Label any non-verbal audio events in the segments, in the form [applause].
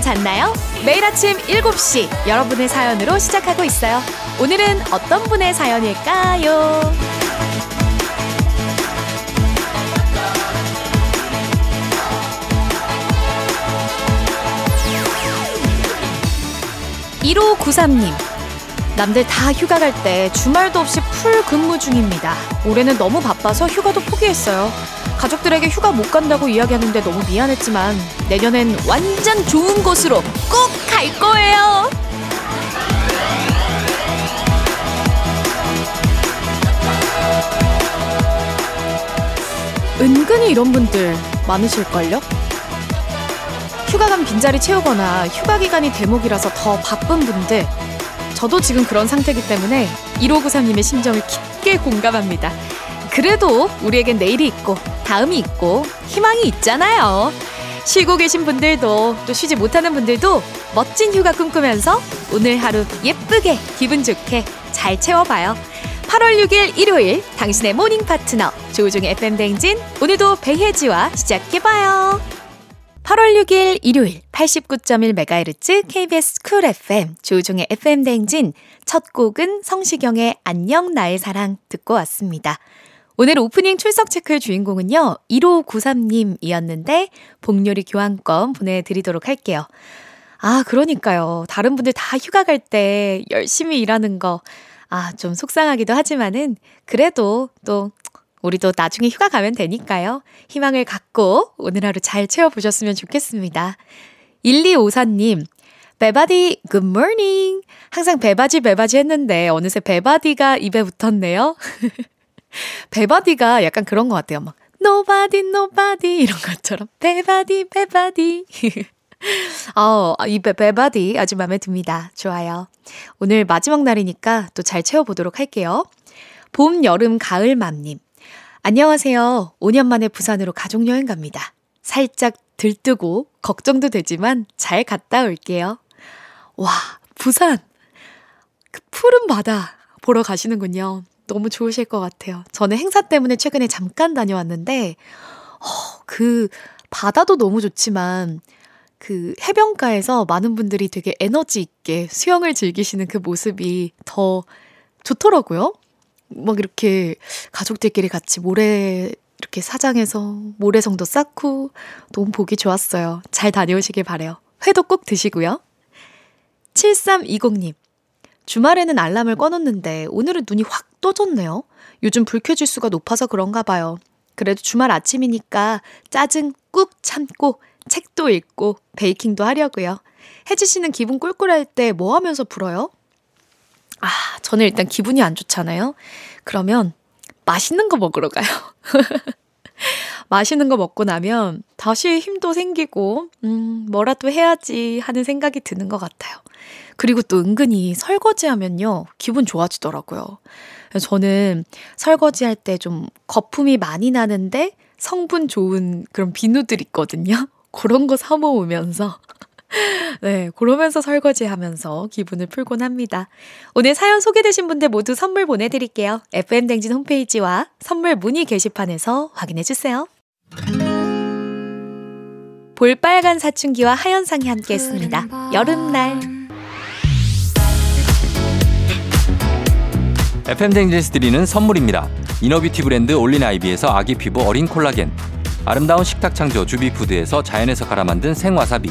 잘 잤나요? 매일 아침 7시 여러분의 사연으로 시작하고 있어요. 오늘은 어떤 분의 사연일까요? 1593님. 남들 다 휴가 갈 때 주말도 없이 풀 근무 중입니다. 올해는 너무 바빠서 휴가도 포기했어요. 가족들에게 휴가 못 간다고 이야기하는데 너무 미안했지만 내년엔 완전 좋은 곳으로 꼭 갈 거예요. 은근히 이런 분들 많으실걸요? 휴가 간 빈자리 채우거나 휴가 기간이 대목이라서 더 바쁜 분들 저도 지금 그런 상태이기 때문에 1593님의 심정을 깊게 공감합니다. 그래도 우리에겐 내일이 있고 다음이 있고 희망이 있잖아요. 쉬고 계신 분들도 또 쉬지 못하는 분들도 멋진 휴가 꿈꾸면서 오늘 하루 예쁘게 기분 좋게 잘 채워봐요. 8월 6일 일요일 당신의 morning 파트너 조우종의 FM 댕진 오늘도 배혜지와 시작해봐요. 8월 6일 일요일 89.1MHz KBS Cool FM 조우종의 FM 댕진 첫 곡은 성시경의 안녕 나의 사랑 듣고 왔습니다. 오늘 오프닝 출석 체크의 주인공은요, 1593님이었는데, 복요리 교환권 보내드리도록 할게요. 아, 그러니까요. 다른 분들 다 휴가 갈 때 열심히 일하는 거, 아, 좀 속상하기도 하지만은, 그래도 또, 우리도 나중에 휴가 가면 되니까요. 희망을 갖고 오늘 하루 잘 채워보셨으면 좋겠습니다. 1254님, 베바디, 굿모닝. 항상 베바지, 베바지 했는데, 어느새 베바디가 입에 붙었네요. [laughs] 베바디가 약간 그런 것 같아요. 막 nobody nobody 이런 것처럼 베바디 베바디. 어, 이 베, 베바디 아주 마음에 듭니다. 좋아요. 오늘 마지막 날이니까 또 잘 채워보도록 할게요. 봄, 여름, 가을 맘님. 안녕하세요. 5년 만에 부산으로 가족여행 갑니다. 살짝 들뜨고 걱정도 되지만 잘 갔다 올게요. 와, 부산. 그 푸른 바다 보러 가시는군요. 너무 좋으실 것 같아요. 저는 행사 때문에 최근에 잠깐 다녀왔는데, 어, 그 바다도 너무 좋지만, 그 해변가에서 많은 분들이 되게 에너지 있게 수영을 즐기시는 그 모습이 더 좋더라고요. 막 이렇게 가족들끼리 같이 모래 이렇게 사장해서 모래성도 쌓고 너무 보기 좋았어요. 잘 다녀오시길 바래요. 회도 꼭 드시고요. 7320님. 주말에는 알람을 꺼놓는데 오늘은 눈이 확 떠졌네요. 요즘 불쾌지수가 높아서 그런가 봐요. 그래도 주말 아침이니까 짜증 꾹 참고 책도 읽고 베이킹도 하려고요. 혜지 씨는 기분 꿀꿀할 때 뭐 하면서 불어요? 아, 저는 일단 기분이 안 좋잖아요. 그러면 맛있는 거 먹으러 가요. [laughs] [laughs] 맛있는 거 먹고 나면 다시 힘도 생기고, 음, 뭐라도 해야지 하는 생각이 드는 것 같아요. 그리고 또 은근히 설거지 하면요, 기분 좋아지더라고요. 저는 설거지 할 때 좀 거품이 많이 나는데 성분 좋은 그런 비누들 있거든요. [laughs] 그런 거 사모으면서. [laughs] 네, 그러면서 설거지 하면서 기분을 풀곤 합니다. 오늘 사연 소개되신 분들 모두 선물 보내드릴게요. FM댕진 홈페이지와 선물 문의 게시판에서 확인해주세요. 볼빨간 사춘기와 하현상이 함께 했습니다. 여름날. FM 댕진에서 드리는 선물입니다. inner beauty 브랜드 올린 아이비에서 아기 피부 어린 콜라겐. 아름다운 식탁 창조 주비푸드에서 자연에서 갈아 만든 생와사비.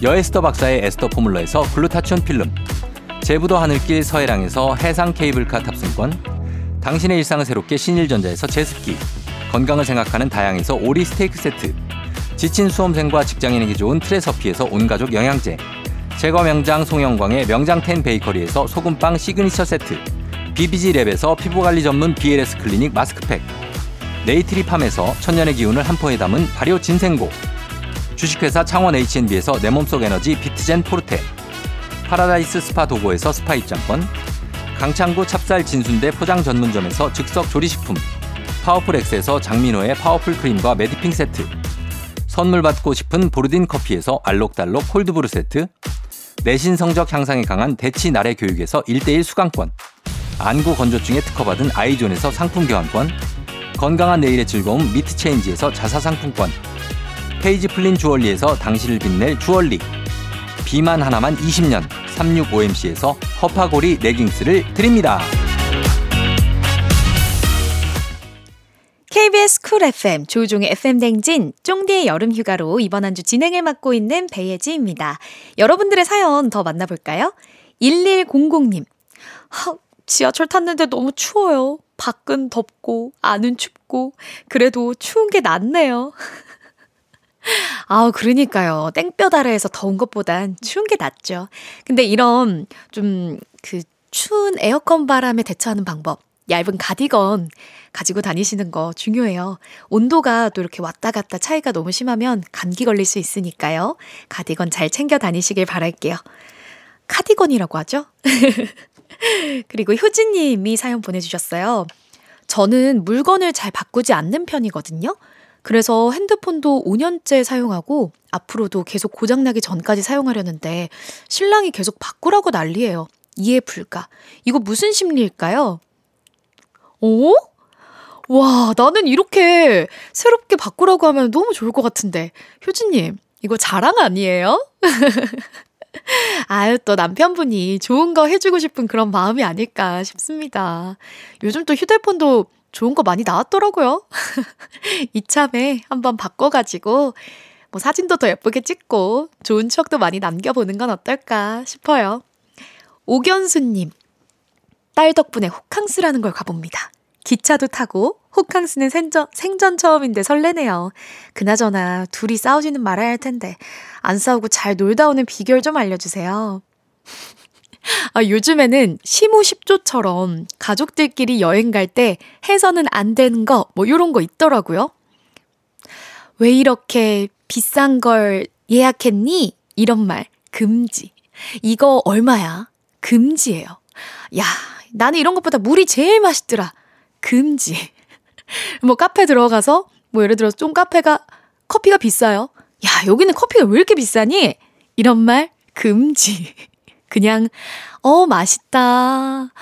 여에스터 박사의 에스터 포뮬러에서 글루타치온 필름, 제부도 하늘길 서해랑에서 해상 케이블카 탑승권, 당신의 일상을 새롭게 신일전자에서 제습기, 건강을 생각하는 다향에서 오리 스테이크 세트, 지친 수험생과 직장인에게 좋은 트레서피에서 온가족 영양제, 제과 명장 송영광의 명장텐 베이커리에서 소금빵 시그니처 세트 BBG랩에서 피부관리 전문 BLS 클리닉 마스크팩 네이트리팜에서 천년의 기운을 한 포에 담은 발효 진생고 주식회사 창원 H&B에서 내 몸속 에너지 비트젠 포르테 파라다이스 스파 도고에서 스파 입장권 강창구 찹쌀 진순대 포장 전문점에서 즉석 조리식품 파워풀 엑스에서 장민호의 파워풀 크림과 매디핑 세트 선물 받고 싶은 보르딘 커피에서 알록달록 콜드브루 세트 내신 성적 향상에 강한 대치 나래 교육에서 1대1 수강권 안구 건조증에 특허받은 아이존에서 상품 교환권 건강한 내일의 즐거움 미트체인지에서 자사 상품권 페이지 플린 주얼리에서 당신을 빛낼 주얼리 비만 하나만 20년 365MC에서 허파고리 레깅스를 드립니다. KBS 쿨 FM 조우종의 FM 대행진 쫑디의 여름 휴가로 이번 한 주 진행을 맡고 있는 배혜지입니다. 여러분들의 사연 더 만나볼까요? 1100님. 하, 지하철 탔는데 너무 추워요. 밖은 덥고 안은 춥고 그래도 추운 게 낫네요. 아, 그러니까요. 땡볕 아래에서 더운 것보단 추운 게 낫죠. 근데 이런 좀 그 추운 에어컨 바람에 대처하는 방법. 얇은 가디건 가지고 다니시는 거 중요해요. 온도가 또 이렇게 왔다 갔다 차이가 너무 심하면 감기 걸릴 수 있으니까요. 가디건 잘 챙겨 다니시길 바랄게요. 카디건이라고 하죠? [laughs] 그리고 효진님이 사연 보내주셨어요. 저는 물건을 잘 바꾸지 않는 편이거든요. 그래서 핸드폰도 5년째 사용하고 앞으로도 계속 고장나기 전까지 사용하려는데 신랑이 계속 바꾸라고 난리예요. 이해 불가. 이거 무슨 심리일까요? 어? 와, 나는 이렇게 새롭게 바꾸라고 하면 너무 좋을 것 같은데. 효진님, 이거 자랑 아니에요? [laughs] 아유, 또 남편분이 좋은 거 해주고 싶은 그런 마음이 아닐까 싶습니다. 요즘 또 휴대폰도 좋은 거 많이 나왔더라고요. [laughs] 이참에 한번 바꿔가지고, 뭐 사진도 더 예쁘게 찍고, 좋은 추억도 많이 남겨보는 건 어떨까 싶어요. 오견수님, 딸 덕분에 호캉스라는 걸 가봅니다. 기차도 타고 호캉스는 생전, 생전 처음인데 설레네요. 그나저나 둘이 싸우지는 말아야 할 텐데 안 싸우고 잘 놀다 오는 비결 좀 알려주세요. 아, 요즘에는 시무십조처럼 가족들끼리 여행 갈 때 해서는 안 되는 거, 뭐, 요런 거 있더라고요. 왜 이렇게 비싼 걸 예약했니? 이런 말, 금지. 이거 얼마야? 금지예요. 야, 나는 이런 것보다 물이 제일 맛있더라. 금지. [laughs] 뭐 카페 들어가서 뭐 예를 들어서 좀 카페가 커피가 비싸요. 야, 여기는 커피가 왜 이렇게 비싸니? 이런 말 금지. 그냥 어, 맛있다.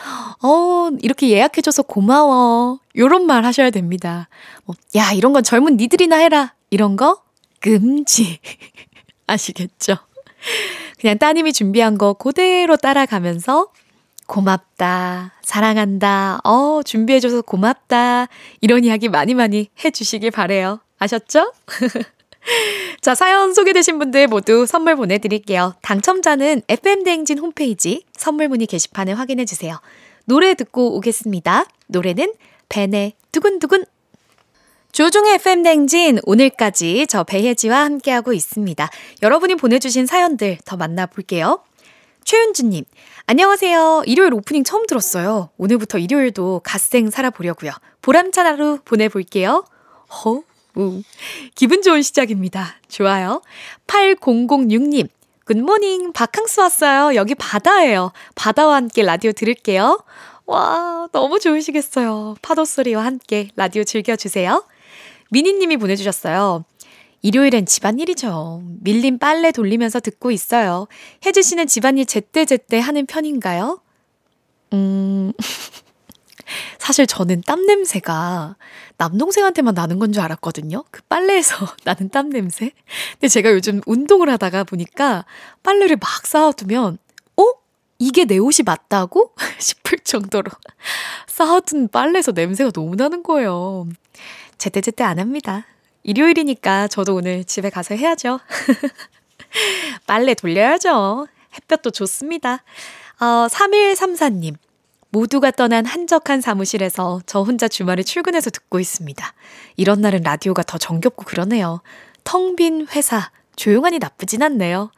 어, 이렇게 예약해줘서 고마워. 요런 말 하셔야 됩니다. 뭐, 야, 이런 건 젊은 니들이나 해라. 이런 거 금지. [laughs] 아시겠죠? 그냥 따님이 준비한 거 그대로 따라가면서 고맙다, 사랑한다, 어, 준비해줘서 고맙다. 이런 이야기 많이 많이 해주시길 바래요. 아셨죠? [laughs] [laughs] 자, 사연 소개되신 분들 모두 선물 보내드릴게요. 당첨자는 FM대행진 홈페이지 선물 문의 게시판에 확인해주세요. 노래 듣고 오겠습니다. 노래는 벤의 두근두근. 조종의 FM대행진 오늘까지 저 배혜지와 함께하고 있습니다. 여러분이 보내주신 사연들 더 만나볼게요. 최윤주님, 안녕하세요. 일요일 오프닝 처음 들었어요. 오늘부터 일요일도 갓생 살아보려고요. 보람찬 하루 보내볼게요. 허, 우. 기분 좋은 시작입니다. 좋아요. 8006님, 굿모닝. 바캉스 왔어요. 여기 바다예요. 바다와 함께 라디오 들을게요. 와, 너무 좋으시겠어요. 파도 소리와 함께 라디오 즐겨주세요. 미니님이 보내주셨어요. 일요일엔 집안일이죠. 밀린 빨래 돌리면서 듣고 있어요. 혜지 씨는 집안일 제때제때 하는 편인가요? 음, [laughs] [laughs] 사실 저는 땀 냄새가 남동생한테만 나는 건 줄 알았거든요. 그 빨래에서 [laughs] 나는 땀 냄새. 근데 제가 요즘 운동을 하다가 보니까 빨래를 막 쌓아두면, 어? 이게 내 옷이 맞다고? [laughs] 싶을 정도로 쌓아둔 빨래에서 냄새가 너무 나는 거예요. 제때제때 안 합니다. 일요일이니까 저도 오늘 집에 가서 해야죠. 빨래 돌려야죠. 햇볕도 좋습니다. 어, 3134님. 모두가 떠난 한적한 사무실에서 저 혼자 주말에 출근해서 듣고 있습니다. 이런 날은 라디오가 더 정겹고 그러네요. 텅 빈 회사, 조용하니 나쁘진 않네요.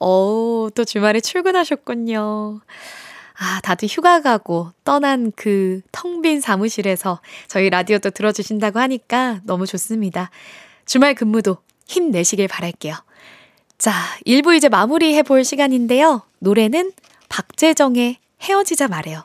어, 또 주말에 출근하셨군요. 아, 다들 휴가 가고 떠난 그 텅 빈 사무실에서 저희 라디오도 들어주신다고 하니까 너무 좋습니다. 주말 근무도 힘내시길 바랄게요. 자, 1부 이제 마무리해 볼 시간인데요. 노래는 박재정의 헤어지자 말해요.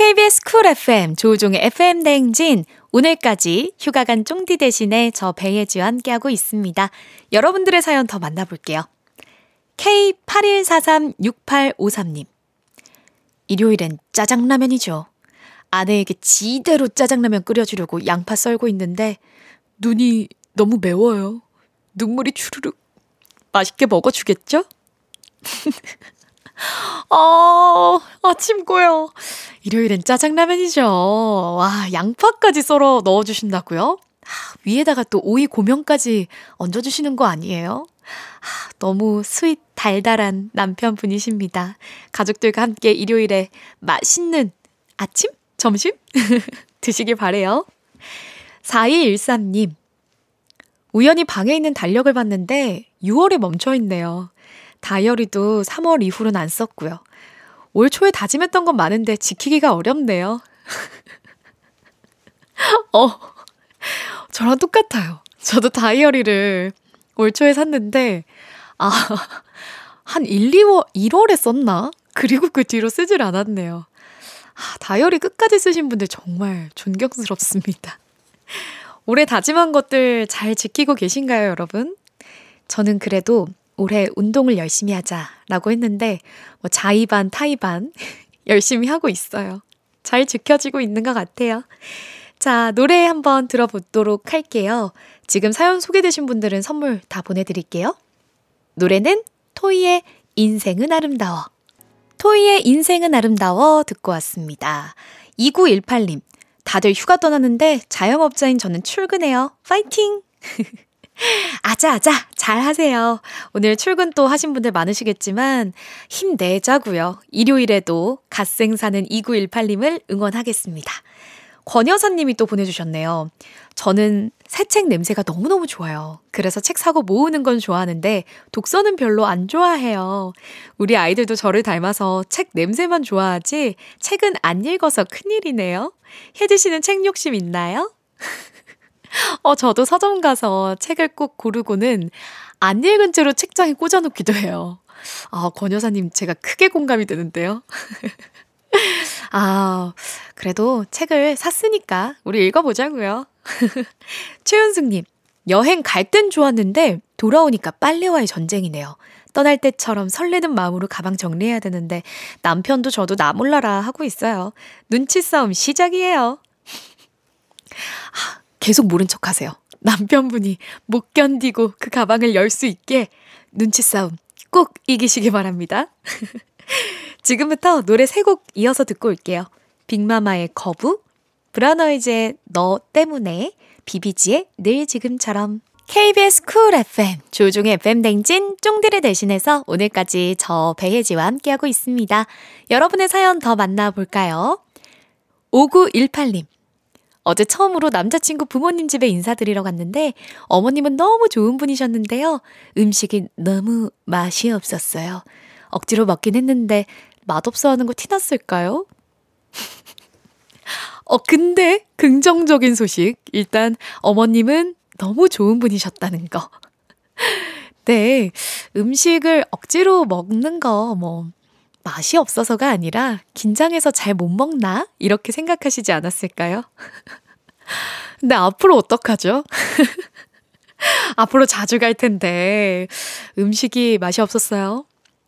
KBS 쿨 FM 조종의 FM 대행진 오늘까지 휴가 간 쫑디 대신에 저 배예지와 함께하고 있습니다. 여러분들의 사연 더 만나볼게요. K81436853님 일요일엔 짜장라면이죠. 아내에게 지대로 짜장라면 끓여주려고 양파 썰고 있는데 눈이 너무 매워요. 눈물이 주르륵. 맛있게 먹어주겠죠? [laughs] 어, 아침 고요. 일요일엔 짜장라면이죠. 와, 양파까지 썰어 넣어주신다고요? 아, 위에다가 또 오이 고명까지 얹어주시는 거 아니에요? 아, 너무 sweet 달달한 남편분이십니다. 가족들과 함께 일요일에 맛있는 아침? 점심? [laughs] 드시길 바래요. 4213님. 우연히 방에 있는 달력을 봤는데 6월에 멈춰 있네요. 다이어리도 3월 이후로는 안 썼고요. 올 초에 다짐했던 건 많은데 지키기가 어렵네요. [laughs] 어, 저랑 똑같아요. 저도 다이어리를 올 초에 샀는데, 아, 한 1, 2월, 1월에 썼나? 그리고 그 뒤로 쓰질 않았네요. 아, 다이어리 끝까지 쓰신 분들 정말 존경스럽습니다. 올해 다짐한 것들 잘 지키고 계신가요, 여러분? 저는 그래도 올해 운동을 열심히 하자라고 했는데 뭐 자의반 타의반 [laughs] 열심히 하고 있어요. 잘 지켜지고 있는 것 같아요. 자, 노래 한번 들어보도록 할게요. 지금 사연 소개되신 분들은 선물 다 보내드릴게요. 노래는 토이의 인생은 아름다워. 토이의 인생은 아름다워 듣고 왔습니다. 2918님, 다들 휴가 떠났는데 자영업자인 저는 출근해요. 파이팅! [laughs] 아자아자 잘 하세요. 오늘 출근 또 하신 분들 많으시겠지만 힘내자고요. 일요일에도 갓생 사는 2918님을 응원하겠습니다. 권 여사님이 또 보내주셨네요. 저는 새 책 냄새가 너무너무 좋아요. 그래서 책 사고 모으는 건 좋아하는데 독서는 별로 안 좋아해요. 우리 아이들도 저를 닮아서 책 냄새만 좋아하지 책은 안 읽어서 큰일이네요. 혜지 씨는 책 욕심 있나요? [laughs] 어, 저도 서점 가서 책을 꼭 고르고는 안 읽은 채로 책장에 꽂아놓기도 해요. 아, 권 여사님, 제가 크게 공감이 되는데요. [laughs] 아, 그래도 책을 샀으니까 우리 읽어보자고요. [laughs] 최윤숙님, 여행 갈 땐 좋았는데 돌아오니까 빨래와의 전쟁이네요. 떠날 때처럼 설레는 마음으로 가방 정리해야 되는데 남편도 저도 나 몰라라 하고 있어요. 눈치 싸움 시작이에요. 아, 계속 모른 척 하세요. 남편분이 못 견디고 그 가방을 열 수 있게 눈치 싸움 꼭 이기시기 바랍니다. [laughs] 지금부터 노래 세 곡 이어서 듣고 올게요. 빅마마의 거부, 브라운 아이즈의 너 때문에, 비비지의 늘 지금처럼. KBS 쿨 FM, 조우종의 FM 대행진, 쫑디를 대신해서 오늘까지 저 배혜지와 함께하고 있습니다. 여러분의 사연 더 만나볼까요? 5918님. 어제 처음으로 남자친구 부모님 집에 인사드리러 갔는데 어머님은 너무 좋은 분이셨는데요. 음식이 너무 맛이 없었어요. 억지로 먹긴 했는데 맛없어 하는 거 티났을까요? [laughs] 어, 근데 긍정적인 소식. 일단 어머님은 너무 좋은 분이셨다는 거. [laughs] 네. 음식을 억지로 먹는 거, 뭐, 맛이 없어서가 아니라 긴장해서 잘 못 먹나? 이렇게 생각하시지 않았을까요? [laughs] 근데 앞으로 어떡하죠? [laughs] 앞으로 자주 갈 텐데 음식이 맛이 없었어요.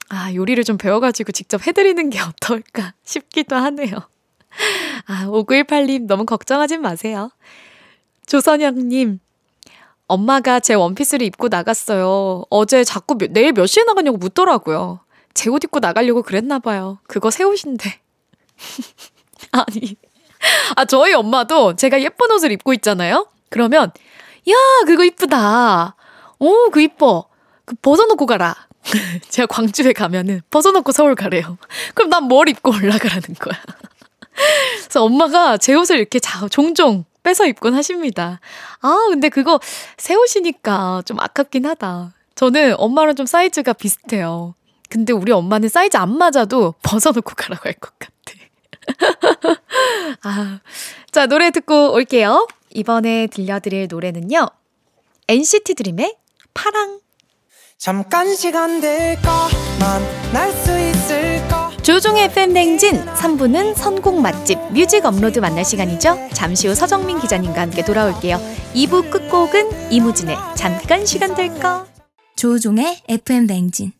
아, 요리를 좀 배워가지고 직접 해드리는 게 [laughs] 어떨까 싶기도 하네요. 아, 5918님 너무 걱정하지 마세요. 조선영님, 엄마가 제 원피스를 입고 나갔어요. 어제 자꾸 내일 몇 시에 나가냐고 묻더라고요. 제 옷 입고 나가려고 그랬나 봐요. 그거 새 옷인데. [laughs] 아니. 아, 저희 엄마도 제가 예쁜 옷을 입고 있잖아요? 그러면, 야, 그거 이쁘다. 오, 그 이뻐. 그 벗어놓고 가라. [laughs] 제가 광주에 가면은 벗어놓고 서울 가래요. [laughs] 그럼 난 뭘 입고 올라가라는 거야. 그래서 엄마가 제 옷을 이렇게 자, 종종 뺏어 입곤 하십니다. 아, 근데 그거 새 옷이니까 좀 아깝긴 하다. 저는 엄마랑 좀 사이즈가 비슷해요. 근데 우리 엄마는 사이즈 안 맞아도 벗어놓고 가라고 할 것 같아. [laughs] 아, 자, 노래 듣고 올게요. 이번에 들려드릴 노래는요. NCT 드림의 파랑. 잠깐 시간 될까 만날 수 있을까 조우종의 FM 대행진 3부는 선곡 맛집 뮤직 업로드 만날 시간이죠. 잠시 후 서정민 기자님과 함께 돌아올게요. 2부 끝곡은 이무진의 잠깐 시간 될까? 조종의 FM 뱅진.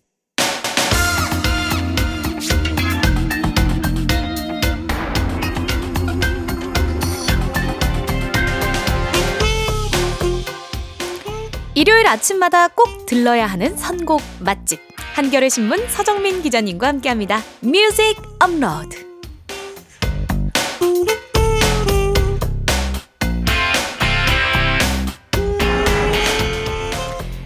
일요일 아침마다 꼭 들러야 하는 선곡 맛집. 한겨레 신문 서정민 기자님과 함께합니다. 뮤직 업로드.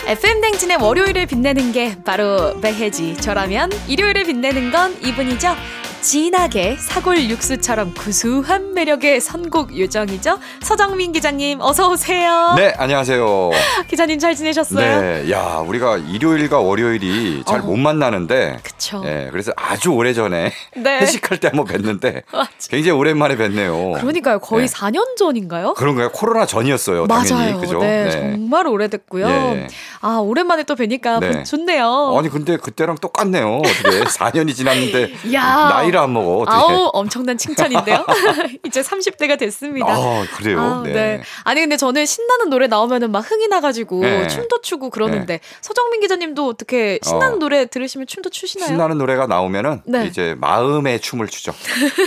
FM 댕진의 월요일을 빛내는 게 바로 배혜지. 저라면 일요일을 빛내는 건 이분이죠. 진하게 사골 육수처럼 구수한 매력의 선곡 요정이죠. 서정민 기자님 어서 오세요. 네, 안녕하세요. [laughs] 기자님 잘 지내셨어요? 네, 야, 우리가 일요일과 월요일이 잘못 어. 만나는데, 그쵸. 네, 그래서 아주 오래 전에 [laughs] 네. 회식할 때 한번 뵀는데. [laughs] 굉장히 오랜만에 뵀네요. 그러니까요. 거의 네. 4년 전인가요? 그런가요? 코로나 전이었어요, 맞아요. 당연히. 그죠? 네, 정말 오래됐고요. 예. 아, 오랜만에 또 뵈니까 네. 좋네요. 아니, 근데 그때랑 똑같네요. 어떻게 4년이 지났는데, 야. 나이 를 안 먹어. 어떻게. 아우, 엄청난 칭찬인데요? [laughs] 이제 30대가 됐습니다. 아, 그래요? 아우, 네. 아니 근데 저는 신나는 노래 나오면은 막 흥이 나가지고 네. 춤도 추고 그러는데 서정민 기자님도 어떻게 신나는 어. 노래 들으시면 춤도 추시나요? 신나는 노래가 나오면은 네. 이제 마음의 춤을 추죠.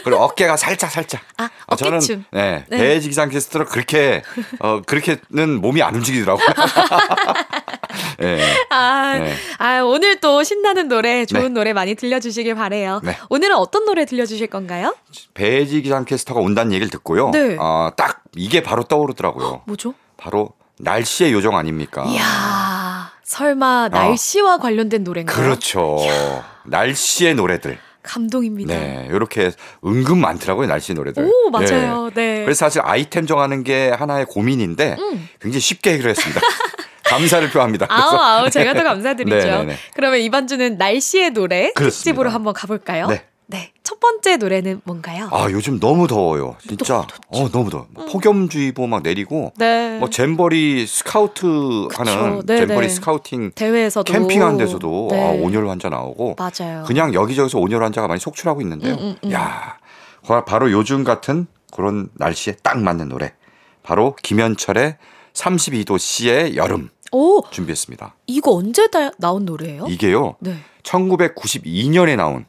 그리고 어깨가 살짝 살짝. 아, 아, 저는 어깨춤. 네, 네. 배지 기상 캐스트로 그렇게 어 그렇게는 몸이 안 움직이더라고요. [laughs] 네. 아, 네. 아, 오늘 또 신나는 노래, 좋은 네. 노래 많이 들려주시길 바래요. 네. 오늘은 어떤 노래 들려주실 건가요? 배지 기상 캐스터가 온다는 얘기를 듣고요. 네. 어, 딱 이게 바로 떠오르더라고요. 뭐죠? 바로 날씨의 요정 아닙니까? 이야, 설마 날씨와 관련된 노래인가요? 어. 그렇죠. 날씨의 노래들. 감동입니다. 네, 이렇게 은근 많더라고요 날씨 노래들. 오, 맞아요. 예. 네. 그래서 사실 아이템 정하는 게 하나의 고민인데 음. 굉장히 쉽게 해결했습니다. [laughs] 감사를 표합니다. 아우, 아우, 제가 더 감사드리죠. 네네네. [laughs] 그러면 이번 주는 날씨의 노래 그렇습니다. 특집으로 한번 가볼까요? 네. 네. 첫 번째 노래는 뭔가요? 아 요즘 너무 더워요. 진짜. 너무. 어 너무 더워. 폭염주의보 막 내리고 네. 뭐 잼버리 스카우트 그쵸. 하는 네네. 잼버리 스카우팅 대회에서도 캠핑한 데서도 네. 아, 온열 환자 나오고 맞아요. 그냥 여기저기서 온열 환자가 많이 속출하고 있는데요. 음, 음, 음. 야 바- 바로 요즘 같은 그런 날씨에 딱 맞는 노래. 바로 김현철의 32도씨의 여름 오, 준비했습니다. 이거 언제 다 나온 노래예요? 이게요. 네. 1992년에 나온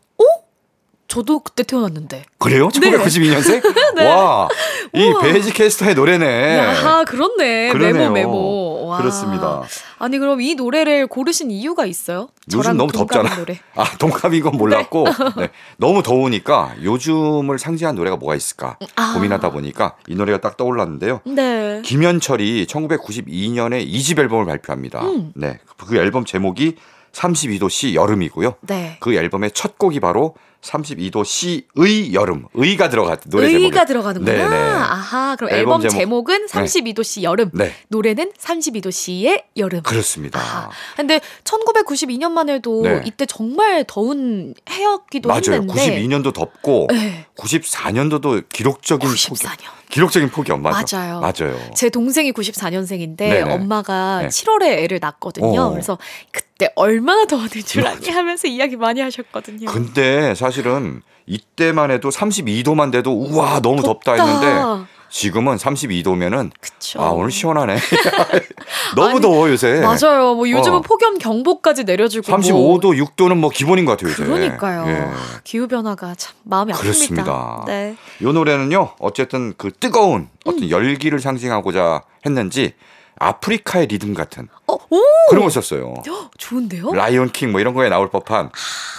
저도 그때 태어났는데. 그래요? 1992년생? [laughs] 와, 이 네. 베이지 캐스터의 노래네. 야, 그렇네. 그러네요. 메모 메모. 와. 그렇습니다. 아니 그럼 이 노래를 고르신 이유가 있어요? 요즘 너무 덥잖아. 노래. [laughs] 아, 동갑인 건 몰랐고, 네. 너무 더우니까 요즘을 상징한 노래가 뭐가 있을까 아. 고민하다 보니까 이 노래가 딱 떠올랐는데요. 네. 김현철이 1992년에 2집 앨범을 발표합니다. 음. 네. 그 앨범 제목이 32도씨 여름이고요. 네. 그 앨범의 첫 곡이 바로 32도씨의 여름. 의가 들어가 노래 제목이. 의가 들어가는구나. 네네. 아하, 그럼 앨범 제목. 제목은 32도씨 여름. 네. 노래는 32도씨의 여름. 그렇습니다. 아하. 근데 1992년만 해도 네. 이때 정말 더운 해였기도 맞아요. 했는데 92년도 덥고 네. 94년도도 기록적인 94년. 폭염. 기록적인 폭염 맞아. 맞아요. 맞아요. 제 동생이 94년생인데 네네. 엄마가 네. 7월에 애를 낳았거든요. 어. 그래서 그때 얼마나 더웠는 줄 아니 하면서 이야기 많이 하셨거든요. 근데 사실은 이때만 해도 32도만 돼도 우와 너무 덥다, 덥다. 했는데 지금은 32도면은 그쵸. 아 오늘 시원하네. [laughs] [laughs] 너무 아니, 더워 요새. 맞아요. 뭐 요즘은 어. 폭염 경보까지 내려주고 35도, 뭐 6도는 뭐 기본인 것 같아요 요새. 그러니까요. 예. 기후 변화가 참 마음이 그렇습니다. 아픕니다. 네. 요 노래는요 어쨌든 그 뜨거운 어떤 음. 열기를 상징하고자 했는지 아프리카의 리듬 같은 어, 오, 그런 걸 썼어요. 헉, 좋은데요? 라이온 킹 뭐 이런 거에 나올 법한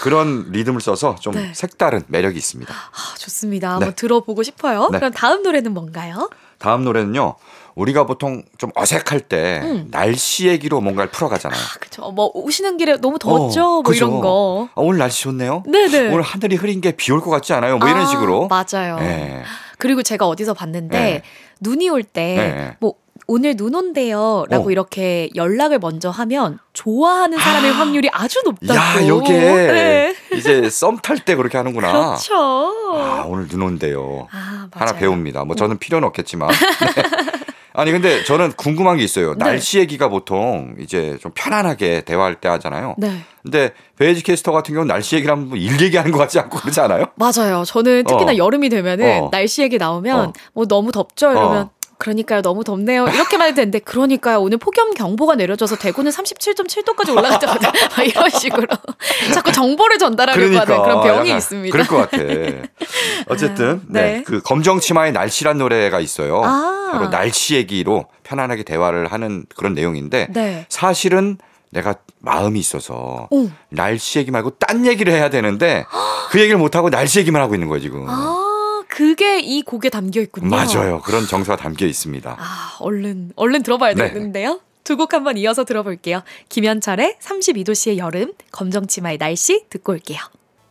그런 리듬을 써서 좀 네. 색다른 매력이 있습니다. 아, 좋습니다. 한번 네. 들어보고 싶어요. 네. 그럼 다음 노래는 뭔가요? 다음 노래는요. 우리가 보통 좀 어색할 때 음. 날씨 얘기로 뭔가를 풀어가잖아요. 아, 그쵸. 뭐 오시는 길에 너무 더웠죠. 어, 뭐 그죠. 이런 거. 아, 오늘 날씨 좋네요. 네네. 오늘 하늘이 흐린 게 비 올 것 같지 않아요? 뭐 이런 아, 식으로. 맞아요. 예. 그리고 제가 어디서 봤는데 네. 눈이 올때 네. 뭐 오늘 눈 온대요 라고 어. 이렇게 연락을 먼저 하면 좋아하는 사람의 아. 확률이 아주 높다고. 야, 요게 네. 이제 썸 탈 때 그렇게 하는구나. 그렇죠. 아, 오늘 눈 온대요. 아, 하나. 배웁니다. 뭐 저는 필요는 없겠지만. 네. 아니 근데 저는 궁금한 게 있어요. 네. 날씨 얘기가 보통 이제 좀 편안하게 대화할 때 하잖아요. 네. 근데 베이지 캐스터 같은 경우는 날씨 얘기를 하면 일 얘기하는 것 같지 않고 그러지 않아요? 맞아요. 저는 특히나 어. 여름이 되면은 어. 날씨 얘기 나오면 어. 뭐 너무 덥죠 이러면 어. 그러니까요 너무 덥네요 이렇게만 해도 되는데 그러니까요 오늘 폭염 경보가 내려져서 대구는 37.7도까지 올라갔다거든요 [laughs] 이런 식으로 자꾸 정보를 전달하려고 하는 그런 병이 그러니까 있습니다. 그럴 것 같아. 어쨌든 네. 네. 그 검정치마의 날씨란 노래가 있어요. 아. 바로 날씨 얘기로 편안하게 대화를 하는 그런 내용인데 네. 사실은 내가 마음이 있어서 오. 날씨 얘기 말고 딴 얘기를 해야 되는데 그 얘기를 못 하고 날씨 얘기만 하고 있는 거예요 지금. 아 그게 이 곡에 담겨 있군요. 맞아요. 그런 정서가 담겨 있습니다. 아 얼른 얼른 들어봐야 네. 되겠는데요. 두 곡 한번 이어서 들어볼게요. 김현철의 32도씨의 여름, 검정치마의 날씨 듣고 올게요.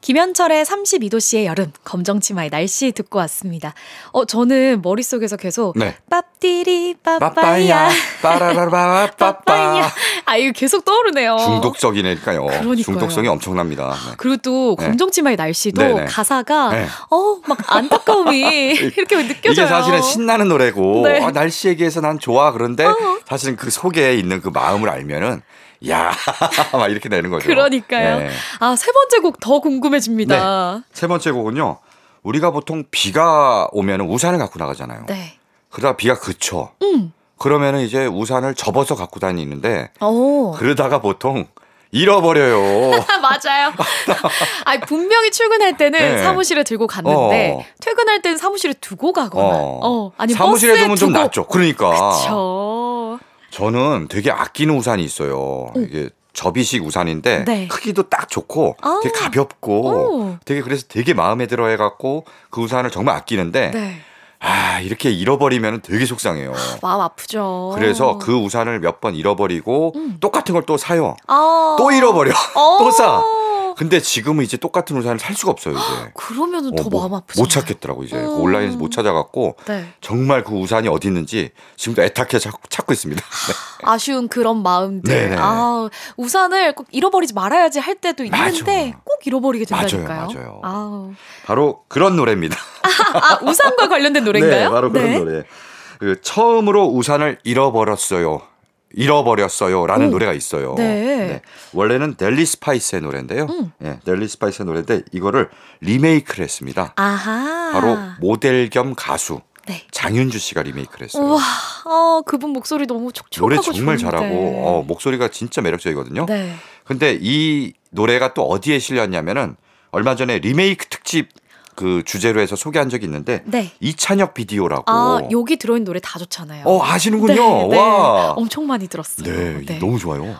김현철의 32도씨의 여름, 검정치마의 날씨 듣고 왔습니다. 어, 저는 머릿속에서 계속 네. 빠빠야 빠빠야 빠라라라 빠빠 빠빠야 아 이거 계속 떠오르네요. 중독적이니까요. 그러니까요. 중독성이 엄청납니다. 네. 그리고 또 네. 검정치마의 날씨도 네네. 가사가 네. 어 막 안타까움이 [laughs] [laughs] 이렇게 느껴져요. 이게 사실은 신나는 노래고 네. 아, 날씨 얘기해서 난 좋아 그런데 어. 사실은 그 속에 있는 그 마음을 알면은 야 [laughs] 막 이렇게 되는 거죠. 그러니까요. 네. 아 세 번째 곡 더 궁금해집니다. 세 번째 곡은요. 우리가 보통 비가 오면 우산을 갖고 나가잖아요. 네. 그러다 비가 그쳐. 음. 그러면은 이제 우산을 접어서 갖고 다니는데 오. 그러다가 보통 잃어버려요. 아, [laughs] 맞아요. [laughs] 아 분명히 출근할 때는 네. 사무실에 들고 갔는데 어. 퇴근할 때는 사무실에 두고 가거나. 어. 어. 아니 사무실에 두면 좀 두고. 낫죠. 그러니까. 그쵸. 저는 되게 아끼는 우산이 있어요. 이게 접이식 우산인데 네. 크기도 딱 좋고 아. 되게 가볍고 오. 되게 그래서 되게 마음에 들어 해갖고 그 우산을 정말 아끼는데 네. 아 이렇게 잃어버리면 되게 속상해요. 마음 아프죠. 그래서 그 우산을 몇 번 잃어버리고 음. 똑같은 걸 또 사요. 아. 또 잃어버려. 어. [laughs] 또 사. 근데 지금은 이제 똑같은 우산을 살 수가 없어요 이제. [gasps] 그러면은 더 어, 뭐, 마음 아프죠. 못 찾겠더라고 이제 그 음. 온라인에서 못 찾아갖고 네. 정말 그 우산이 어디 있는지 지금도 애타게 찾고, 찾고 있습니다. 네. [laughs] 아쉬운 그런 마음들. 네네. 아, 우산을 꼭 잃어버리지 말아야지 할 때도 맞아. 있는데 꼭 잃어버리게 맞아요, 된다니까요. 맞아요. 아우. 바로 그런 노래입니다. [laughs] 아, 우산과 관련된 노래인가요? [laughs] 네, 바로 그런 네. 노래. 그 처음으로 우산을 잃어버렸어요. 잃어버렸어요라는 오. 노래가 있어요. 네. 원래는 델리 스파이스의 노래인데요. 음. 네, 델리 스파이스의 노래인데 이거를 리메이크를 했습니다. 아하. 바로 모델 겸 가수 네. 장윤주 씨가 리메이크를 했어요. 우와, 어, 그분 목소리 너무 촉촉하고 노래 정말 좋은데. 잘하고 어, 목소리가 진짜 매력적이거든요. 네. 근데 이 노래가 또 어디에 실렸냐면은 얼마 전에 리메이크 특집 그 주제로 해서 소개한 적이 있는데 네. 이찬혁 비디오라고. 아, 여기 들어있는 노래 다 좋잖아요. 어 아시는군요. 네, 네. 와. 엄청 많이 들었어요. 네, 너무 좋아요.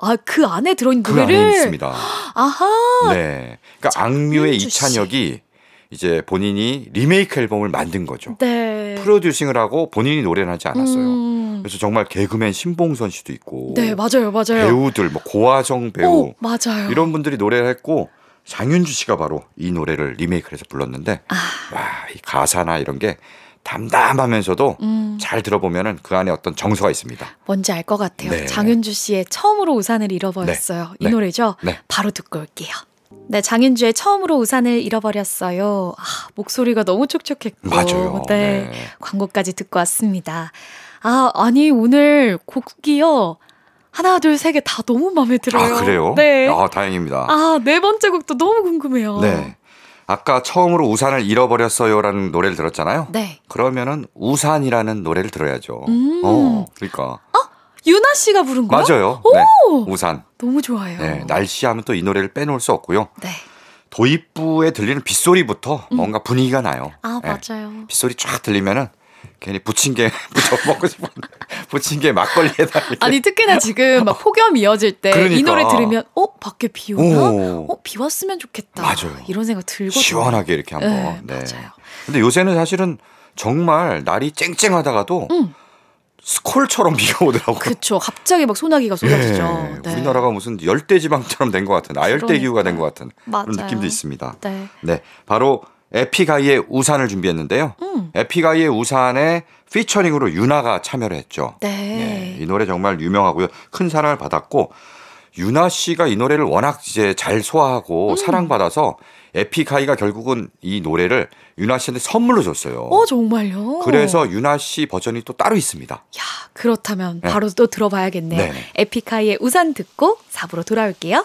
아, 그 안에 들어있는 그 노래를. 안에 있습니다. 아하. 네. 그러니까 악뮤의. 이찬혁이 이제 본인이 리메이크 앨범을 만든 거죠. 네. 프로듀싱을 하고 본인이 노래는 하지 않았어요. 음. 그래서 정말 개그맨 신봉선 씨도 있고 네, 맞아요, 맞아요. 배우들 뭐 고화정 배우 오, 맞아요. 이런 분들이 노래를 했고 장윤주 씨가 바로 이 노래를 리메이크를 해서 불렀는데 아. 와, 이 가사나 이런 게 담담하면서도 음, 잘 들어보면은 그 안에 어떤 정서가 있습니다. 뭔지 알 것 같아요. 네. 장윤주 씨의 처음으로 우산을 잃어버렸어요. 이 네. 노래죠? 네. 바로 듣고 올게요. 네, 장윤주의 처음으로 우산을 잃어버렸어요. 아, 목소리가 너무 촉촉했고. 맞아요. 네. 네. 광고까지 듣고 왔습니다. 아, 아니, 오늘 곡이요. 하나, 둘, 세 개 다 너무 마음에 들어요. 아 그래요? 네. 아 다행입니다. 아, 네 번째 곡도 너무 궁금해요. 네. 아까 처음으로 우산을 잃어버렸어요라는 노래를 들었잖아요. 네. 그러면은 우산이라는 노래를 들어야죠. 음. 어, 그러니까 유나 씨가 부른 거요? 맞아요. 네. 우산. 너무 좋아요. 네, 날씨 하면 또 이 노래를 빼놓을 수 없고요. 네. 도입부에 들리는 빗소리부터 뭔가 분위기가 나요. 아, 네. 맞아요. 빗소리 쫙 들리면은 괜히 부침개 [laughs] 부쳐 먹고 싶은데 부침개 막걸리에다 이렇게. 아니 특히나 지금 막 폭염 이어질 때이 그러니까. 노래 들으면 어 밖에 비 오나? 오. 어비 왔으면 좋겠다. 맞아요. 이런 생각 들거든요. 시원하게 이렇게 한번. 네, 네. 맞아요. 근데 요새는 사실은 정말 날이 쨍쨍하다가도 음. 스콜처럼 [laughs] 비가 오더라고요. 그쵸. 갑자기 막 소나기가 쏟아지죠. 예, 네. 우리나라가 무슨 열대 지방처럼 된 것 같은 아열대 기후가 된 것 같은 그런 맞아요. 느낌도 있습니다. 네. 네, 바로 에픽아이의 우산을 준비했는데요. 음. 에픽아이의 우산에 피처링으로 유나가 참여를 했죠. 네. 네, 이 노래 정말 유명하고요. 큰 사랑을 받았고 유나 씨가 이 노래를 워낙 이제 잘 음. 소화하고 사랑받아서 에픽하이가 결국은 이 노래를 유나 씨한테 선물로 줬어요. 어, 정말요? 그래서 유나 씨 버전이 또 따로 있습니다. 야, 그렇다면 네. 바로 또 들어봐야겠네요. 네네. 에픽하이의 우산 듣고 4부로 돌아올게요.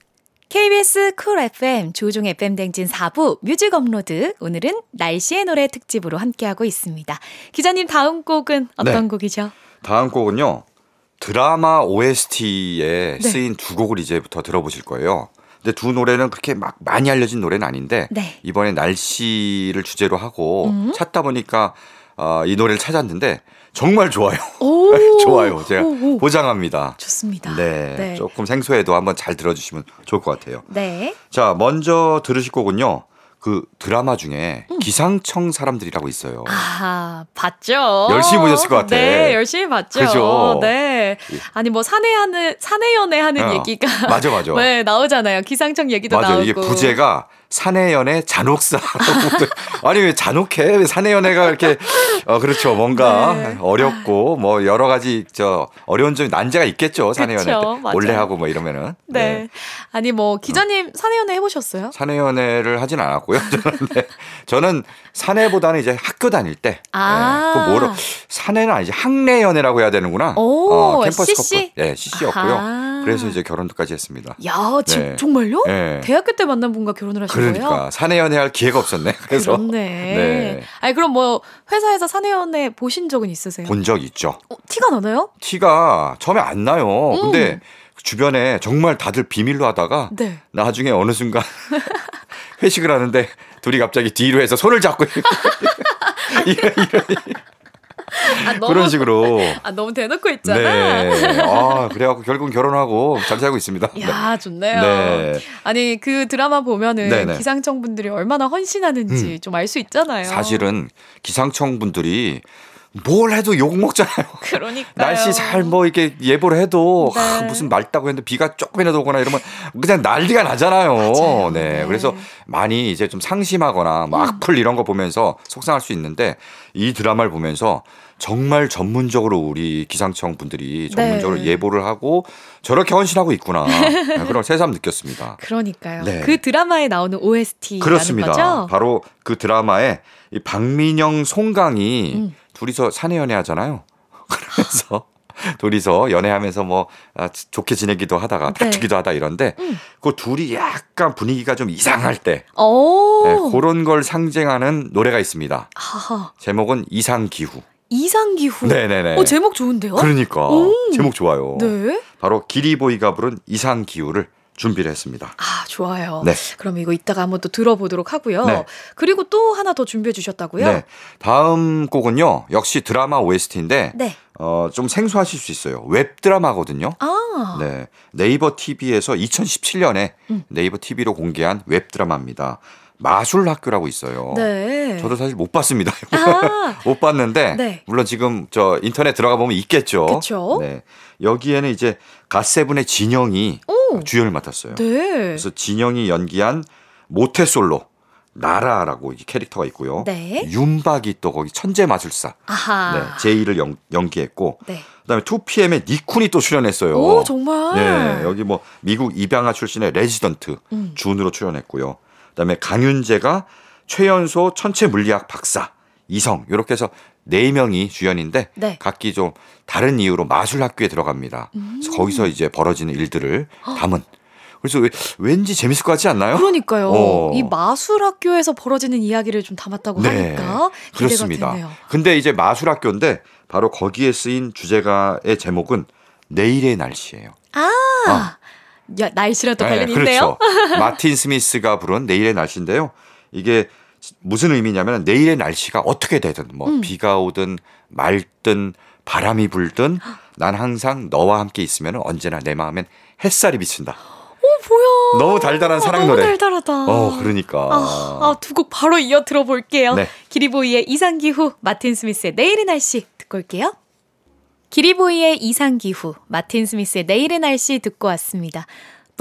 KBS 쿨 FM 조우종의 FM 대행진 4부 뮤직 업로드 오늘은 날씨의 노래 특집으로 함께하고 있습니다. 기자님 다음 곡은 어떤 네. 곡이죠? 다음 곡은요. 드라마 OST에 네. 쓰인 두 곡을 이제부터 들어보실 거예요. 근데 두 노래는 그렇게 막 많이 알려진 노래는 아닌데 네. 이번에 날씨를 주제로 하고 음. 찾다 보니까 어, 이 노래를 찾았는데 정말 좋아요. 오, [laughs] 좋아요. 제가 오, 오. 보장합니다. 좋습니다. 네, 네. 조금 생소해도 한번 잘 들어주시면 좋을 것 같아요. 네. 자, 먼저 들으실 곡은요. 그 드라마 중에 기상청 사람들이라고 있어요. 음. 아, 봤죠. 열심히 보셨을 것 같아. 네, 열심히 봤죠. 그죠? 네. 아니 뭐 사내 하는 사내 연애 하는 어, 얘기가 맞아, 맞아. [laughs] 네, 나오잖아요. 기상청 얘기도 맞아 나오고. 이게 부제가 사내연애 잔혹사 [laughs] 아니 왜 잔혹해 왜 사내연애가 이렇게 어 그렇죠 뭔가 네. 어렵고 뭐 여러 가지 저 어려운 점이 난제가 있겠죠 사내연애. 몰래 하고 뭐 이러면은 네. 아니 뭐 기자님 사내 연애 해 보셨어요? 사내연애를 하진 않았고요 [laughs] 저는 네. 저는 사내보다는 이제 학교 다닐 때 아. 네. 그 뭐로 사내는 아니지 학내연애라고 해야 되는구나 오, 어, 캠퍼스 CC? 커플 네 CC였고요 아하. 그래서 이제 결혼까지 했습니다 야, 지, 네. 정말요? 네. 대학교 때 만난 분과 결혼을 하신 그러니까 사내 연애 할 기회가 없었네 그래서 그렇네. 네. 아니 그럼 뭐 회사에서 사내 연애 보신 적은 있으세요? 본 적 있죠. 어, 티가 나나요? 티가 처음에 안 나요. 음. 근데 주변에 정말 다들 비밀로 하다가 네. 나중에 어느 순간 [laughs] 회식을 하는데 둘이 갑자기 뒤로 해서 손을 잡고 [laughs] 이런, 이런, 아, 너무, 그런 식으로. 아 너무 대놓고 있잖아. 네. 아, 그래갖고 결국은 결혼하고 잘 살고 있습니다. 야, 좋네요. 네. 아니, 그 드라마 보면은 네네. 기상청 분들이 얼마나 헌신하는지 좀알 수 있잖아요. 사실은 기상청 분들이 뭘 해도 욕 먹잖아요. [laughs] 그러니까 날씨 잘 뭐 이렇게 예보를 해도 네. 아, 무슨 맑다고 했는데 비가 조금이라도 오거나 이러면 그냥 난리가 나잖아요. 네. 네. 음. 그래서 많이 이제 좀 상심하거나 뭐 악플 이런 거 보면서 속상할 수 있는데 이 드라마를 보면서 정말 전문적으로 우리 기상청 분들이 전문적으로 네. 예보를 하고 저렇게 헌신하고 있구나. 네, 그런 새삼 느꼈습니다. [laughs] 그러니까 네. 그 드라마에 나오는 OST라는 그렇습니다. 거죠? 바로 그 드라마에 이 박민영, 송강이 음. 둘이서 사내 연애하잖아요. [laughs] 그래서 둘이서 연애하면서 뭐 아, 좋게 지내기도 하다가 네. 다투기도 하다 이런데 음. 그 둘이 약간 분위기가 좀 이상할 때 오. 네, 그런 걸 상징하는 노래가 있습니다. 하하. 제목은 이상 기후. 이상 기후. 네네네. 어, 제목 좋은데요? 그러니까 오. 제목 좋아요. 네. 바로 기리보이가 부른 이상 기후를 준비를 했습니다. 아, 좋아요. 네. 그럼 이거 이따가 한번 또 들어보도록 하고요. 네. 그리고 또 하나 더 준비해 주셨다고요? 네. 다음 곡은요. 역시 드라마 OST인데 네. 어, 좀 생소하실 수 있어요. 웹 드라마거든요. 아. 네. 네이버 TV에서 2017년에 음. 네이버 TV로 공개한 웹 드라마입니다. 마술 학교라고 있어요. 네. 저도 사실 못 봤습니다. 아. [laughs] 못 봤는데 네. 물론 지금 저 인터넷 들어가 보면 있겠죠. 그쵸. 네. 여기에는 이제 갓세븐의 진영이 오. 주연을 맡았어요. 네. 그래서 진영이 연기한 모태 솔로 나라라고 이 캐릭터가 있고요. 네. 윤박이 또 거기 천재 마술사 아하. 네, 제이를 연, 연기했고 네. 그다음에 2PM의 니쿤이 또 출연했어요. 오, 정말. 네, 여기 뭐 미국 입양아 출신의 레지던트 음. 준으로 출연했고요. 그다음에 강윤재가 최연소 천체 물리학 박사 이성 이렇게 해서 네 명이 주연인데 네. 각기 좀 다른 이유로 마술 학교에 들어갑니다. 음. 거기서 이제 벌어지는 일들을 담은. 그래서 왜- 왠지 재밌을 것 같지 않나요? 그러니까요. 어. 이 마술 학교에서 벌어지는 이야기를 좀 담았다고 하니까 기대가 그렇습니다. 되네요. 근데 이제 마술 학교인데 바로 거기에 쓰인 주제가의 제목은 내일의 날씨예요. 아, 아. 야, 날씨랑 또 네, 관련이 있네요. 그렇죠. [laughs] 마틴 스미스가 부른 내일의 날씨인데요. 이게 무슨 의미냐면 내일의 날씨가 어떻게 되든 뭐 음. 비가 오든 맑든 바람이 불든 난 항상 너와 함께 있으면 언제나 내 마음엔 햇살이 비친다. 뭐야? 너무 달달한 사랑 어, 너무 노래. 달달하다. 어, 그러니까. 아, 아, 두 곡 바로 이어 들어볼게요. 네. 기리보이의 이상기후, 마틴 스미스의 내일의 날씨 듣고 올게요. 기리보이의 이상기후, 마틴 스미스의 내일의 날씨 듣고 왔습니다.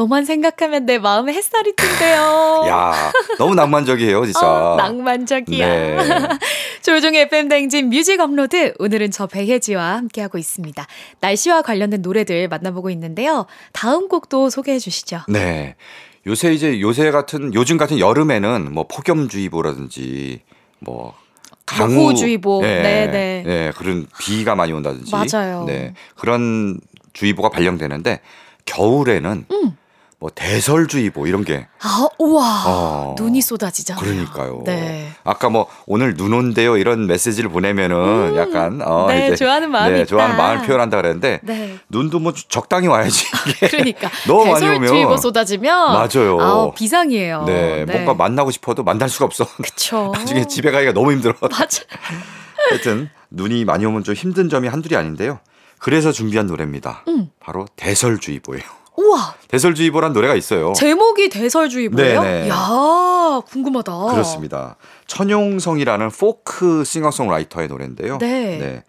너만 생각하면 내 마음에 햇살이 뜬대요. 야, 너무 낭만적이에요, 진짜. 어, 낭만적이야. 네. [laughs] 조종의 FM 당진 뮤직 업로드 오늘은 저 배혜지와 함께하고 있습니다. 날씨와 관련된 노래들 만나보고 있는데요. 다음 곡도 소개해 주시죠. 네. 요새 이제 요새 같은 요즘 같은 여름에는 뭐 폭염주의보라든지 뭐 강우 호우주의보. 네, 네네. 네, 그런 비가 많이 온다든지 맞아요. 네. 그런 주의보가 발령되는데 겨울에는 음. 뭐 대설주의보 이런 게 아, 우와. 어, 눈이 쏟아지잖아요. 그러니까요. 네. 아까 뭐 오늘 눈 온대요 이런 메시지를 보내면은 음. 약간 어 네, 이제 좋아하는 마음이 네, 있다. 좋아하는 마음을 표현한다 그랬는데 네. 눈도 뭐 적당히 와야지. [laughs] 그러니까 [laughs] 너무 많이 대설주의보 오면 쏟아지면 맞아요. 아, 비상이에요. 네, 뭔가 만나고 싶어도 만날 수가 없어. 그쵸. [laughs] 나중에 집에 가기가 너무 힘들어. 맞아. 하여튼 눈이 많이 오면 좀 힘든 점이 한둘이 아닌데요. 그래서 준비한 노래입니다. 음. 바로 대설주의보예요. 우와. 대설주의보란 노래가 있어요. 제목이 대설주의보예요? 네네. 야, 궁금하다. 그렇습니다. 천용성이라는 포크 싱어송라이터의 노래인데요. 네.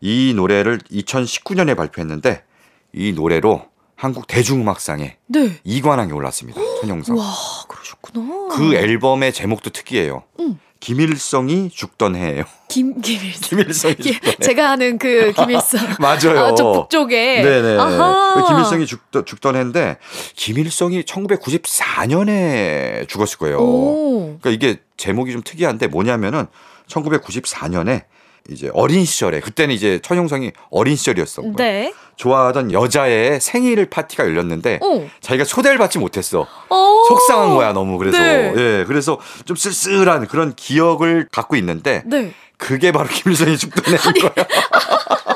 이 노래를 2019년에 발표했는데 이 노래로 한국 대중음악상에 네. 2관왕에 올랐습니다. 천용성. 와, 그러셨구나. 그 앨범의 제목도 특이해요. 음. 김일성이 죽던 해예요. [laughs] 김 김일성. 김일성이 기- 해. 제가 아는 그 [laughs] 김일성. [laughs] 맞아요. 아, 저 북쪽에. 네네. 아하. 그 김일성이 죽던, 죽던 해인데 김일성이 1994년에 죽었을 거예요. 오. 그러니까 이게 제목이 좀 특이한데 뭐냐면은 1994년에 이제 어린 시절에 그때는 이제 천용성이 어린 시절이었어. 요 네. 좋아하던 여자의 생일 파티가 열렸는데 오. 자기가 초대를 받지 못했어. 어. 속상한 거야 너무 그래서 네. 예 그래서 좀 쓸쓸한 그런 기억을 갖고 있는데 네. 그게 바로 김일성이 죽던 해인 거야. [laughs]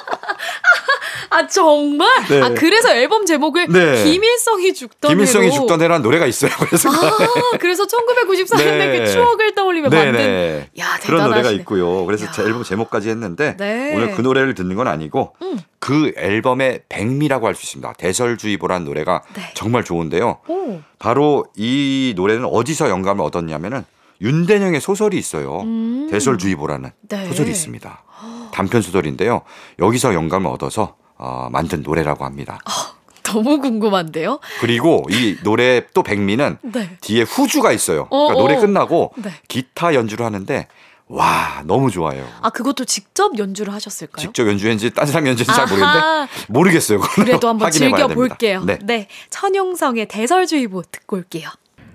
아 정말? 네. 아 그래서 앨범 제목을 네. 김일성이 죽던 김일성이 해로. 죽던 해라는 노래가 있어요. 그래서 아 그래서 1994년에 네. 그 추억을 떠올리며 만든. 네네. 야 그런 노래가. 있고요. 그래서 야. 제 앨범 제목까지 했는데 네. 오늘 그 노래를 듣는 건 아니고 음. 그 앨범의 백미라고 할 수 있습니다. 대설주의보라는 노래가 네. 정말 좋은데요. 오. 바로 이 노래는 어디서 영감을 얻었냐면은 윤대영의 소설이 있어요. 음. 대설주의보라는 네. 소설이 있습니다. 단편 소설인데요. 여기서 영감을 얻어서 어, 만든 노래라고 합니다. 너무 궁금한데요? 그리고 이 노래 또 백미는 [laughs] 네. 뒤에 후주가 있어요. 어, 그러니까 노래 어. 끝나고 네. 기타 연주를 하는데 와 너무 좋아요. 아 그것도 직접 연주를 하셨을까요? 직접 연주했는지 딴 사람 연주했는지 잘 모르겠는데. 모르겠어요. 그래도 한번 즐겨. 볼게요. 네. 네. 천용성의 대설주의보 듣고 올게요.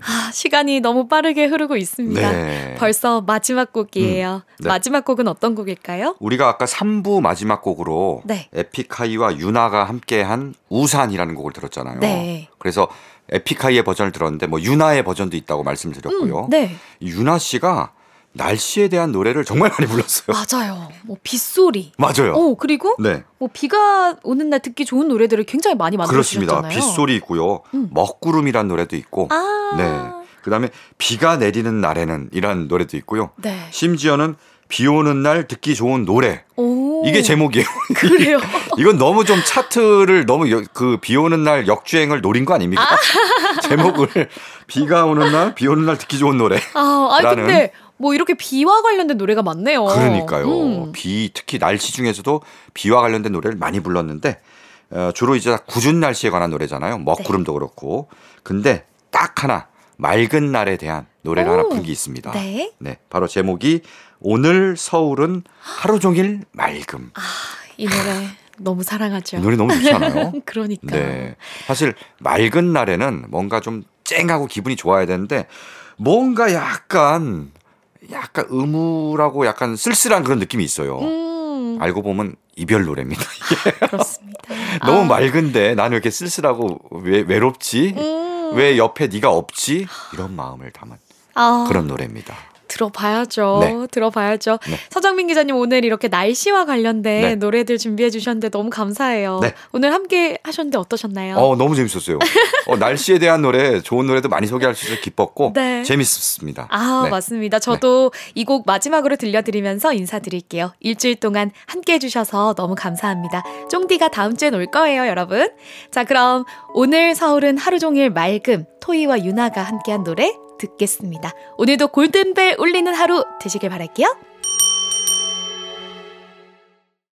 아, 시간이 너무 빠르게 흐르고 있습니다. 네. 벌써 마지막 곡이에요. 네. 마지막 곡은 어떤 곡일까요? 우리가 아까 3부 마지막 곡으로 네. 에픽하이와 유나가 함께한 우산이라는 곡을 들었잖아요. 네. 그래서 에픽하이의 버전을 들었는데 뭐 유나의 버전도 있다고 말씀을 드렸고요. 음, 네. 이 유나 씨가 날씨에 대한 노래를 정말 많이 불렀어요. 맞아요. 뭐 빗소리. 맞아요. 오, 그리고 네. 뭐 비가 오는 날 듣기 좋은 노래들을 굉장히 많이 만들어 그렇습니다. 빗소리 있고요. 음. 먹구름이란 노래도 있고. 아. 네. 그다음에 비가 내리는 날에는 이란 노래도 있고요. 네. 심지어는 비 오는 날 듣기 좋은 노래. 오. 이게 제목이에요. [laughs] 그래요. 이건 너무 좀 차트를 너무 그 비 오는 날 역주행을 노린 거 아닙니까? [laughs] 제목을 비가 오는 날, 비 오는 날 듣기 좋은 노래. 아, 아니 라는- 근데 뭐 이렇게 비와 관련된 노래가 많네요. 그러니까요. 음. 비 특히 날씨 중에서도 비와 관련된 노래를 많이 불렀는데 어, 주로 이제 궂은 날씨에 관한 노래잖아요. 먹구름도 그렇고. 근데 딱 하나 맑은 날에 대한 노래를 오. 하나 게 있습니다. 네. 바로 제목이 오늘 서울은 하루 종일 맑음. 이 노래 너무 사랑하죠. 이 노래 너무 좋잖아요. [laughs] 그러니까. 네. 사실 맑은 날에는 뭔가 좀 쨍하고 기분이 좋아야 되는데 뭔가 약간 약간 음울하고 약간 쓸쓸한 그런 느낌이 있어요. 음, 알고 보면 이별 노래입니다. [laughs] 그렇습니다. [laughs] 너무 아, 맑은데 나는 왜 이렇게 쓸쓸하고 외, 외롭지? 음. 왜 옆에 네가 없지? 이런 마음을 담은 아, 그런 노래입니다. 들어봐야죠. 네. 들어봐야죠. 네. 서정민 기자님 오늘 이렇게 날씨와 관련된 네. 노래들 준비해 주셨는데 너무 감사해요. 네. 오늘 함께 하셨는데 어떠셨나요? 어, 너무 재밌었어요. 어, 날씨에 대한 노래, 좋은 노래도 많이 소개할 수 있어서 기뻤고 네. 재밌었습니다. 아, 네. 맞습니다. 저도 이 곡 마지막으로 들려드리면서 인사드릴게요. 일주일 동안 함께 해 주셔서 너무 감사합니다. 쫑디가 다음 주엔 올 거예요, 여러분. 자, 그럼 오늘 서울은 하루 종일 맑음, 토이와 유나가 함께한 노래 듣겠습니다. 오늘도 골든벨 울리는 하루 되시길 바랄게요.